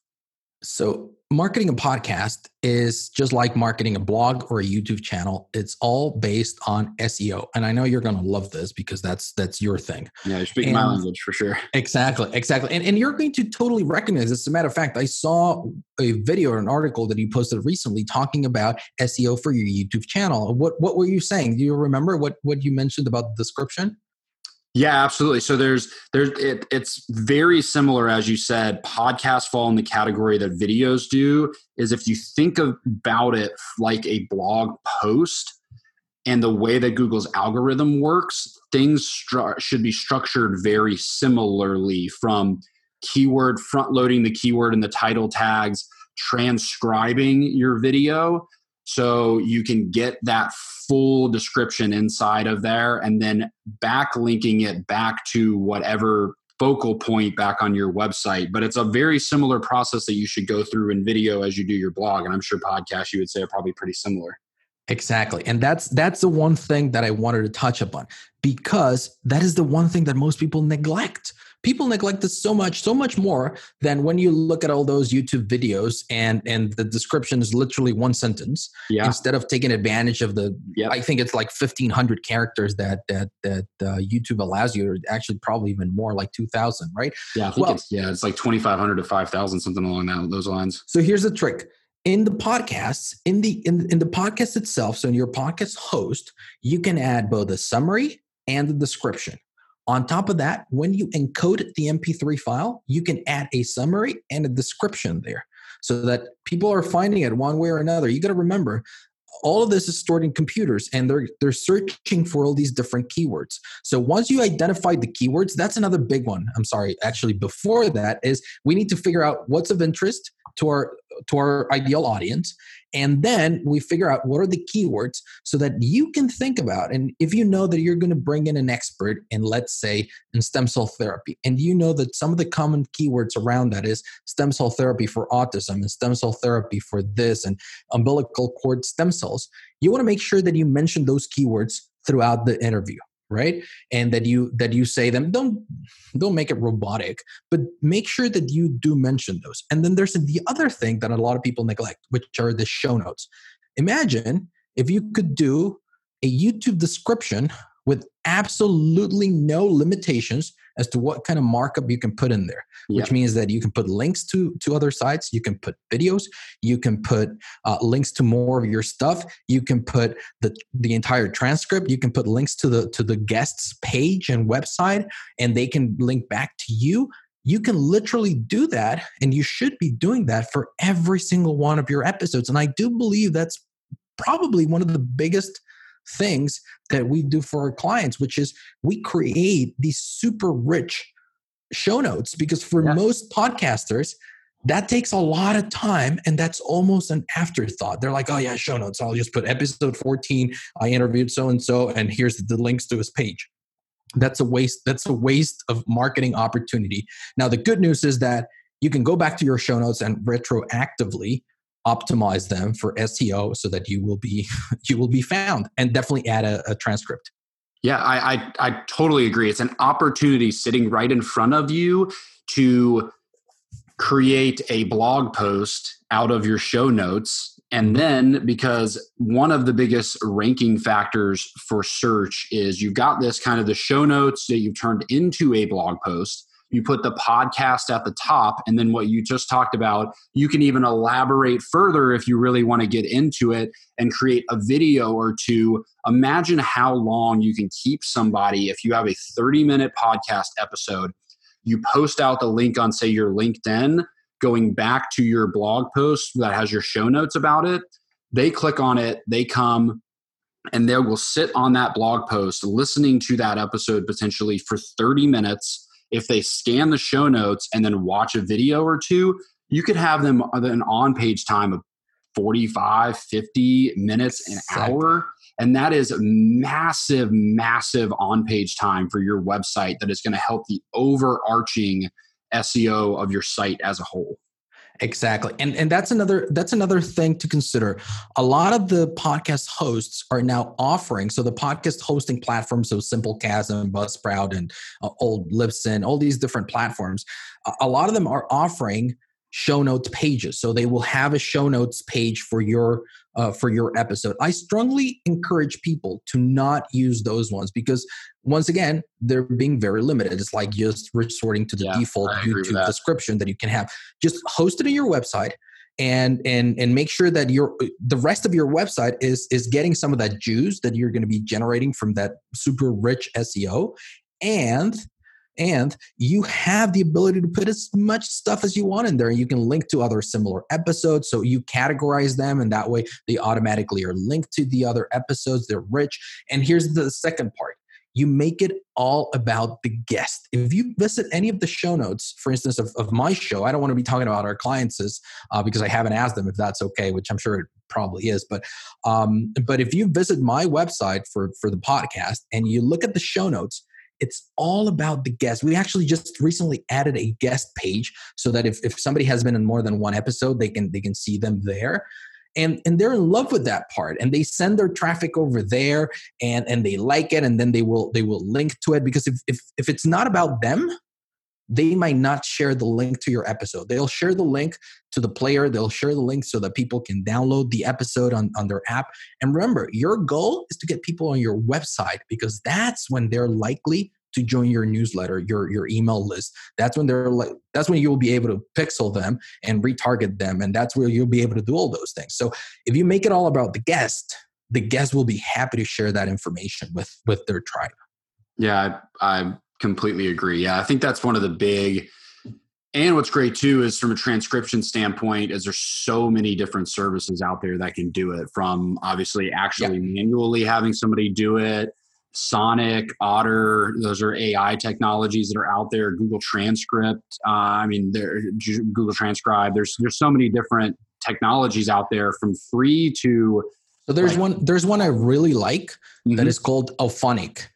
So, marketing a podcast is just like marketing a blog or a YouTube channel. It's all based on SEO. And I know you're going to love this because that's that's your thing. Yeah, you're speaking and, my language for sure. Exactly, exactly. And, and you're going to totally recognize this. As a matter of fact, I saw a video or an article that you posted recently talking about SEO for your YouTube channel. What what were you saying? Do you remember what what you mentioned about the description? Yeah, absolutely. So there's there's it, it's very similar as you said. Podcasts fall in the category that videos do. Is if you think about it like a blog post, and the way that Google's algorithm works, things stru- should be structured very similarly from keyword front loading the keyword in the title tags, transcribing your video so you can get that full description inside of there and then backlinking it back to whatever focal point back on your website. But it's a very similar process that you should go through in video as you do your blog. And I'm sure podcast you would say are probably pretty similar. Exactly. And that's that's the one thing that I wanted to touch upon because that is the one thing that most people neglect. People neglect this so much, so much more than when you look at all those YouTube videos and and the description is literally one sentence yeah. instead of taking advantage of the yep. I think it's like 1500 characters that that that uh, YouTube allows you or actually probably even more like 2000, right? Yeah, I think well, it's yeah, it's like 2500 to 5000 something along that, those lines. So here's the trick in the podcasts in the in, in the podcast itself so in your podcast host you can add both a summary and the description on top of that when you encode the mp3 file you can add a summary and a description there so that people are finding it one way or another. You got to remember all of this is stored in computers and they're they're searching for all these different keywords. So once you identify the keywords that's another big one i'm sorry. Actually before that is we need to figure out what's of interest to our to our ideal audience and then we figure out what are the keywords so that you can think about and if you know that you're going to bring in an expert in let's say in stem cell therapy and you know that some of the common keywords around that is stem cell therapy for autism and stem cell therapy for this and umbilical cord stem cells you want to make sure that you mention those keywords throughout the interview right? And that you that you say them don't don't make it robotic but make sure that you do mention those. And then there's the other thing that a lot of people neglect which are the show notes. Imagine if you could do a youtube description with absolutely no limitations as to what kind of markup you can put in there which means that you can put links to to other sites you can put videos you can put uh, links to more of your stuff you can put the the entire transcript you can put links to the to the guests page and website and they can link back to you. You can literally do that and you should be doing that for every single one of your episodes and i do believe that's probably one of the biggest things that we do for our clients, which is we create these super rich show notes because for yeah. most podcasters, that takes a lot of time and that's almost an afterthought. They're like, oh, yeah, show notes. I'll just put episode 14. I interviewed so and so, and here's the links to his page. That's a waste. That's a waste of marketing opportunity. Now, the good news is that you can go back to your show notes and retroactively optimize them for SEO so that you will be you will be found and definitely add a, a transcript. Yeah, I, I, I totally agree. It's an opportunity sitting right in front of you to create a blog post out of your show notes. And then, because one of the biggest ranking factors for search is you've got this kind of the show notes that you've turned into a blog post you put the podcast at the top and then what you just talked about you can even elaborate further if you really want to get into it and create a video or two. Imagine how long you can keep somebody if you have a 30 minute podcast episode. You post out the link on say your linkedin going back to your blog post that has your show notes about it. They click on it they come and they will sit on that blog post listening to that episode potentially for 30 minutes if they scan the show notes and then watch a video or two, you could have them an on page time of 45, 50 minutes, an hour. And that is massive, massive on page time for your website that is going to help the overarching SEO of your site as a whole. Exactly. And and that's another that's another thing to consider. A lot of the podcast hosts are now offering so the podcast hosting platforms so Simplecast and Buzzsprout and uh, old Libsyn, all these different platforms, a lot of them are offering show notes pages so they will have a show notes page for your uh, for your episode i strongly encourage people to not use those ones because once again they're being very limited. It's like just resorting to the yeah, default youtube description that you can have. Just host it in your website and and and make sure that your the rest of your website is is getting some of that juice that you're going to be generating from that super rich seo and and you have the ability to put as much stuff as you want in there. You can link to other similar episodes so you categorize them and that way they automatically are linked to the other episodes. They're rich. And here's the second part you make it all about the guest. If you visit any of the show notes, for instance, of, of my show, I don't want to be talking about our clients uh, because I haven't asked them if that's okay, which I'm sure it probably is. But um, but if you visit my website for for the podcast and you look at the show notes, it's all about the guest. We actually just recently added a guest page so that if, if somebody has been in more than one episode, they can they can see them there and and they're in love with that part and they send their traffic over there and and they like it and then they will they will link to it because if if, if it's not about them they might not share the link to your episode. They'll share the link to the player they'll share the link so that people can download the episode on, on their app. And remember your goal is to get people on your website because that's when they're likely to join your newsletter, your your email list. That's when they're like that's when you'll be able to pixel them and retarget them and that's where you'll be able to do all those things. So if you make it all about the guest, the guest will be happy to share that information with with their tribe. Yeah, I, I completely agree. Yeah, I think that's one of the big and what's great too is from a transcription standpoint is there's so many different services out there that can do it from obviously actually yeah. manually having somebody do it Sonnet, Otter, those are AI technologies that are out there. Google Transcript, uh, I mean, there, Google Transcribe. There's there's so many different technologies out there, from free to. So there's like, one there's one I really like mm-hmm. that is called Auphonic.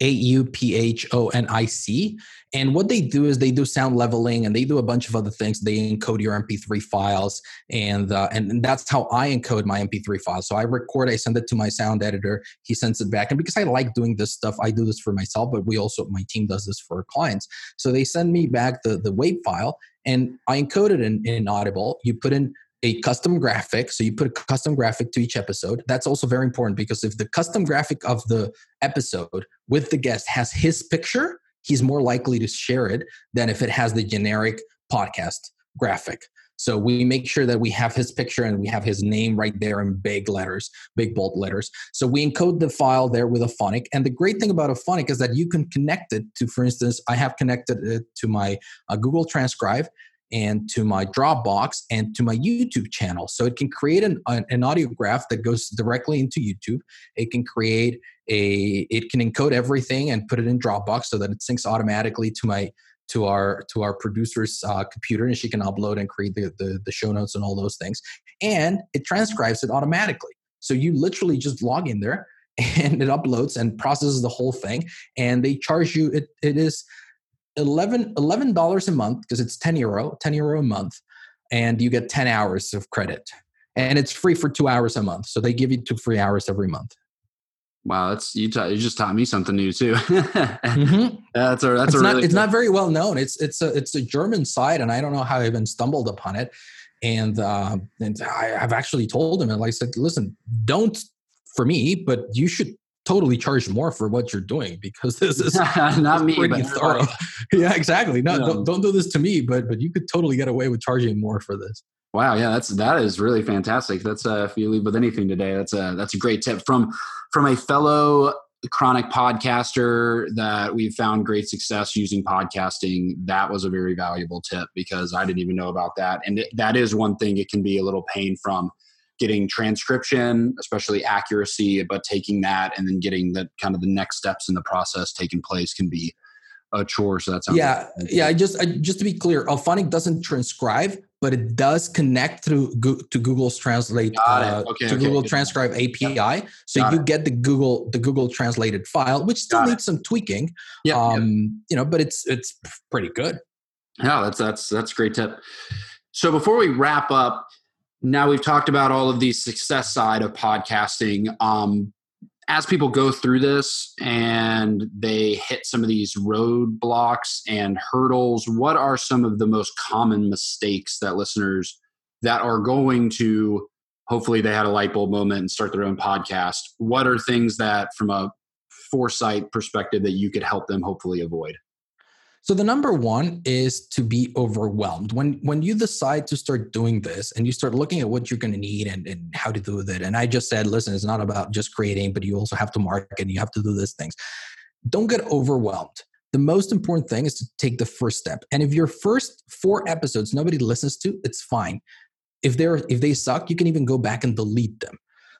A U P H O N I C. And what they do is they do sound leveling and they do a bunch of other things. They encode your MP3 files, and uh, and that's how I encode my MP3 files. So I record, I send it to my sound editor. He sends it back, and because I like doing this stuff, I do this for myself. But we also my team does this for clients. So they send me back the the WAV file, and I encode it in, in Audible. You put in a custom graphic. So you put a custom graphic to each episode. That's also very important because if the custom graphic of the episode with the guest has his picture, he's more likely to share it than if it has the generic podcast graphic. So we make sure that we have his picture and we have his name right there in big letters, big bold letters. So we encode the file there with Auphonic. And the great thing about Auphonic is that you can connect it to, for instance, I have connected it to my uh, Google Transcribe and to my Dropbox and to my YouTube channel. So it can create an, an audio graph that goes directly into YouTube. It can create a, it can encode everything and put it in Dropbox so that it syncs automatically to my to our to our producer's uh, computer and she can upload and create the, the, the show notes and all those things and it transcribes it automatically so you literally just log in there and it uploads and processes the whole thing and they charge you it, it is 11 dollars a month because it's 10 euro 10 euro a month and you get 10 hours of credit. And it's free for two hours a month so they give you two free hours every month. Wow that's you, you just taught me something new too. Mm-hmm. that's a that's it's, a not, really it's not very well known. It's it's a it's a german site and i don't know how i even stumbled upon it. And uh, and I, i've actually told him and like i said listen don't for me but you should totally charge more for what you're doing because this is not me, pretty thorough. yeah, exactly. No, don't, don't do this to me, but but you could totally get away with charging more for this. Wow, yeah, that's that is really fantastic. That's uh, if you leave with anything today, that's a that's a great tip from from a fellow chronic podcaster that we've found great success using podcasting. That was a very valuable tip because I didn't even know about that, and it, that is one thing it can be a little pain from getting transcription, especially accuracy, but taking that and then getting the kind of the next steps in the process taking place can be a chore. So that's yeah, like yeah. Just I, just to be clear, Auphonic doesn't transcribe, but it does connect through to Google's Translate uh, okay, to okay, Google okay. Transcribe API. So Got you it. get the Google the Google translated file, which still Got needs it. some tweaking. Yeah, um, you know, but it's it's pretty good. Yeah, that's that's that's great tip. So before we wrap up, now we've talked about all of the success side of podcasting. Um, as people go through this and they hit some of these roadblocks and hurdles what are some of the most common mistakes that listeners that are going to hopefully they had a light bulb moment and start their own podcast? What are things that from a foresight perspective that you could help them hopefully avoid so the number one is to be overwhelmed. When when you decide to start doing this and you start looking at what you're going to need and, and how to do with it. And I just said, listen, it's not about just creating, but you also have to market and you have to do these things. Don't get overwhelmed. the most important thing is to take the first step. And if your first four episodes nobody listens to, it's fine. If they're if they suck, you can even go back and delete them.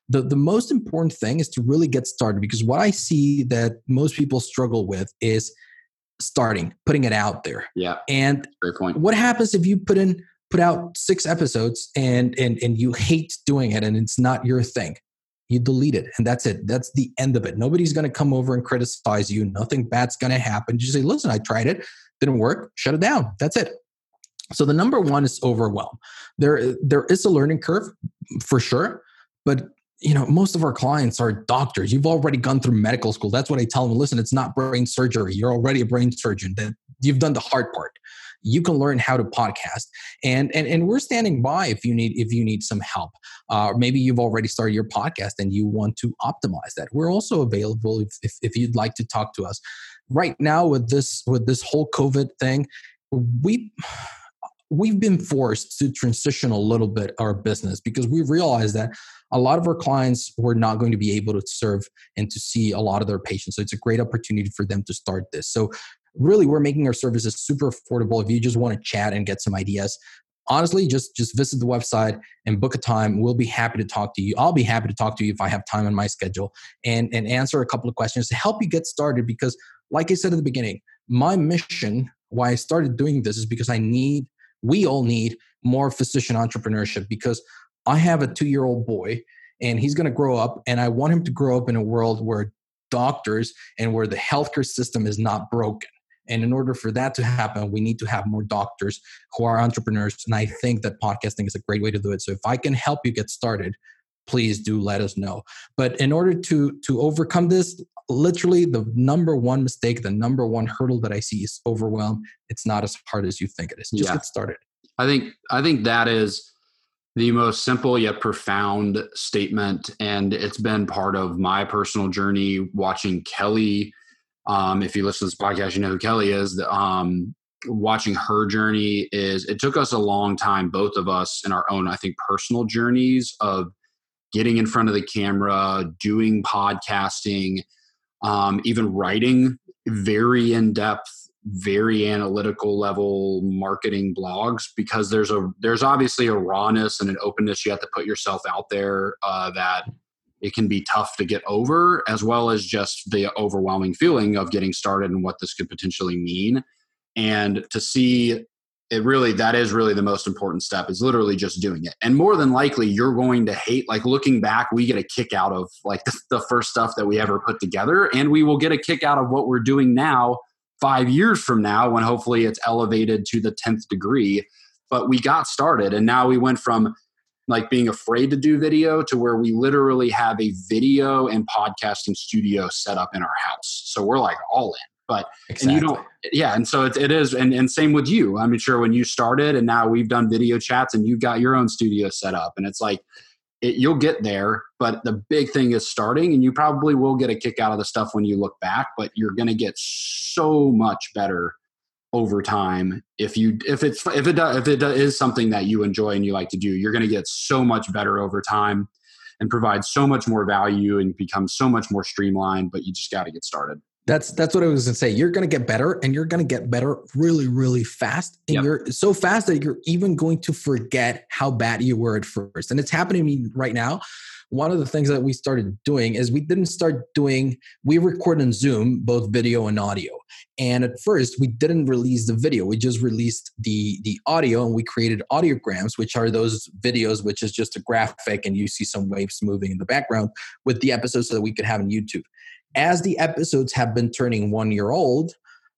The the most important thing is to really get started because what I see that most people struggle with is starting, putting it out there. Yeah. And great point. What happens if you put in put out six episodes and and and you hate doing it and it's not your thing? you delete it and that's it. That's the end of it. Nobody's going to come over and criticize you. Nothing bad's going to happen. You say listen i tried it. Didn't work. Shut it down. That's it. So the number one is overwhelm. There there is a learning curve for sure but you know most of our clients are doctors. You've already gone through medical school. That's what i tell them. Listen it's not brain surgery. You're already a brain surgeon. That you've done the hard part. You can learn how to podcast. And and, and we're standing by if you need if you need some help. Uh, maybe you've already started your podcast and you want to optimize that. We're also available if, if, if you'd like to talk to us. Right now with this with this whole covid thing we we've been forced to transition a little bit our business because we realized that a lot of our clients were not going to be able to serve and to see a lot of their patients. So it's a great opportunity for them to start this. So really we're making our services super affordable. If you just want to chat and get some ideas honestly just just visit the website and book a time. We'll be happy to talk to you. I'll be happy to talk to you if i have time on my schedule and and answer a couple of questions to help you get started because like i said at the beginning my mission why i started doing this is because i need we all need more physician entrepreneurship because i have a two year old boy and he's going to grow up and i want him to grow up in a world where doctors and where the healthcare system is not broken and in order for that to happen, we need to have more doctors who are entrepreneurs. And I think that podcasting is a great way to do it. So if I can help you get started, please do let us know. But in order to to overcome this, literally the number one mistake, the number one hurdle that I see is overwhelm. It's not as hard as you think it is. Just yeah. get started. I think I think that is the most simple yet profound statement and it's been part of my personal journey watching Kelly um, if you listen to this podcast, you know who Kelly is. Um, watching her journey is it took us a long time, both of us, in our own, I think, personal journeys of getting in front of the camera, doing podcasting, um, even writing very in depth very analytical level marketing blogs because there's a there's obviously a rawness and an openness you have to put yourself out there uh, that it can be tough to get over, as well as just the overwhelming feeling of getting started and what this could potentially mean. And to see it really, that is really the most important step is literally just doing it. And more than likely, you're going to hate, like looking back, we get a kick out of like the, the first stuff that we ever put together. And we will get a kick out of what we're doing now five years from now when hopefully it's elevated to the 10th degree. But we got started and now we went from like being afraid to do video to where we literally have a video and podcasting studio set up in our house. So we're like all in. But exactly. and you don't yeah, and so it, it is and, and same with you. I'm sure when you started and now we've done video chats and you've got your own studio set up and it's like it, you'll get there, but the big thing is starting, and you probably will get a kick out of the stuff when you look back, but you're going to get so much better over time if you if it's if it if it is something that you enjoy and you like to do you're going to get so much better over time and provide so much more value and become so much more streamlined but you just got to get started that's that's what I was gonna say. You're gonna get better, and you're gonna get better really, really fast. And yep. you're so fast that you're even going to forget how bad you were at first. And it's happening to me right now one of the things that we started doing is we didn't start doing we record in zoom both video and audio and at first we didn't release the video we just released the the audio and we created audiograms which are those videos which is just a graphic and you see some waves moving in the background with the episodes so that we could have on youtube as the episodes have been turning one year old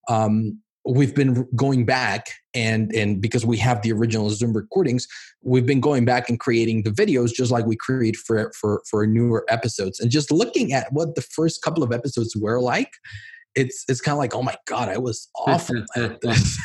um, we've been going back and and because we have the original zoom recordings we've been going back and creating the videos just like we create for for for newer episodes. And just looking at what the first couple of episodes were like it's it's kind of like oh my god i was awful at this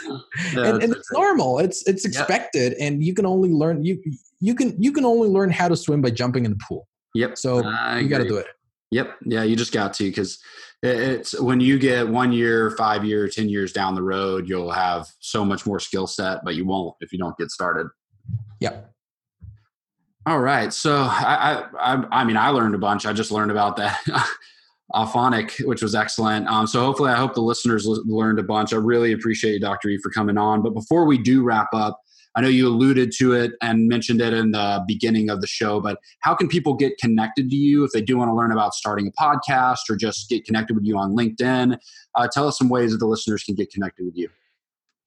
and, and it's normal. It's it's expected yep. and you can only learn you you can you can only learn how to swim by jumping in the pool. Yep. So you got to do it Yep. Yeah, you just got to because it's when you get one year, five year, ten years down the road, you'll have so much more skill set, but you won't if you don't get started. Yep. All right. So I, I, I mean, I learned a bunch. I just learned about that. Auphonic, which was excellent. Um, so hopefully, I hope the listeners l- learned a bunch. I really appreciate you, Dr. E, for coming on. But before we do wrap up, I know you alluded to it and mentioned it in the beginning of the show, but how can people get connected to you if they do want to learn about starting a podcast or just get connected with you on LinkedIn? Uh, tell us some ways that the listeners can get connected with you.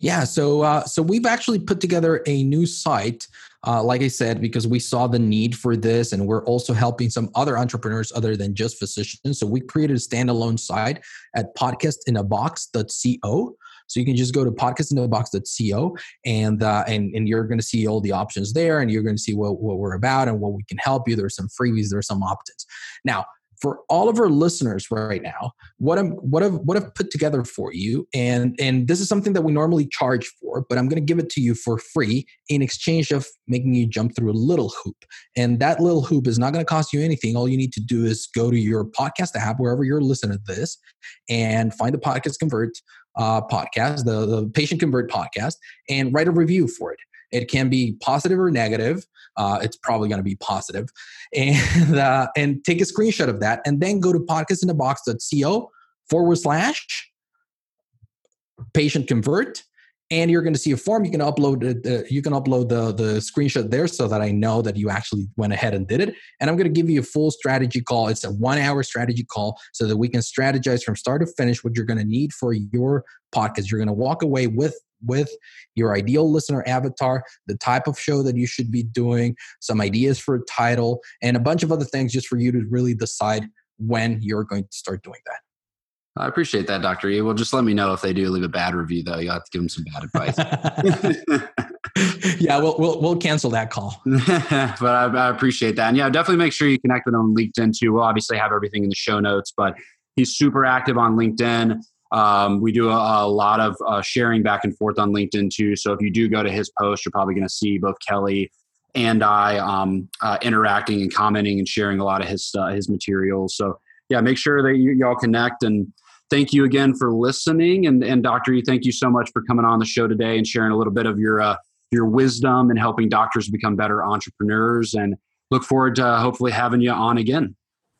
Yeah, so uh, so we've actually put together a new site, uh, like I said, because we saw the need for this, and we're also helping some other entrepreneurs other than just physicians. So we created a standalone site at podcastinabox.co. So you can just go to podcastinabox.co and uh, and and you're going to see all the options there, and you're going to see what, what we're about and what we can help you. There's some freebies, there's some opt-ins. Now, for all of our listeners right now, what I'm what I've what I've put together for you, and and this is something that we normally charge for, but I'm going to give it to you for free in exchange of making you jump through a little hoop. And that little hoop is not going to cost you anything. All you need to do is go to your podcast app wherever you're listening to this, and find the podcast convert uh, podcast, the the patient convert podcast, and write a review for it. It can be positive or negative. Uh, it's probably going to be positive. And, uh, and take a screenshot of that and then go to podcastinthebox.co forward slash patient convert and you're going to see a form you can upload uh, you can upload the the screenshot there so that i know that you actually went ahead and did it. And i'm going to give you a full strategy call. It's a one hour strategy call so that we can strategize from start to finish what you're going to need for your podcast. You're going to walk away with with your ideal listener avatar, the type of show that you should be doing, some ideas for a title, and a bunch of other things just for you to really decide when you're going to start doing that. I appreciate that, Dr. E. Well, just let me know if they do leave a bad review, though. You have to give them some bad advice. yeah, we'll, we'll, we'll cancel that call. but I, I, appreciate that. And yeah, definitely make sure you connect with him on LinkedIn too. We'll obviously have everything in the show notes, but he's super active on LinkedIn. Um, we do a, a lot of uh, sharing back and forth on LinkedIn too. So if you do go to his post, you're probably going to see both Kelly and I um, uh, interacting and commenting and sharing a lot of his uh, his materials. So yeah, make sure that you, y'all connect and thank you again for listening. And, and Dr. E, thank you so much for coming on the show today and sharing a little bit of your uh, your wisdom and helping doctors become better entrepreneurs. And look forward to uh, hopefully having you on again.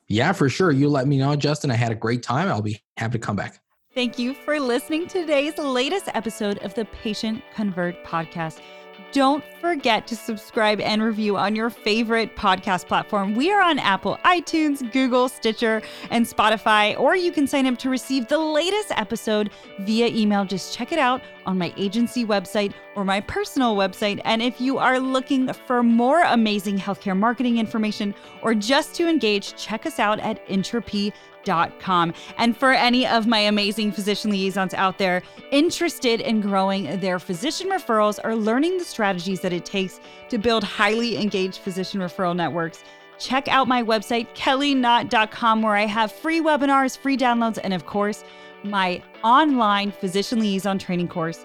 Yeah, for sure. You let me know, Justin. I had a great time. I'll be happy to come back. Thank you for listening to today's latest episode of the Patient Convert podcast. Don't forget to subscribe and review on your favorite podcast platform. We are on Apple, iTunes, Google, Stitcher, and Spotify, or you can sign up to receive the latest episode via email. Just check it out on my agency website or my personal website. And if you are looking for more amazing healthcare marketing information or just to engage, check us out at Intrepy.com and for any of my amazing physician liaisons out there interested in growing their physician referrals or learning the strategies that it takes to build highly engaged physician referral networks, check out my website, kellyknott.com, where I have free webinars, free downloads, and of course, my online physician liaison training course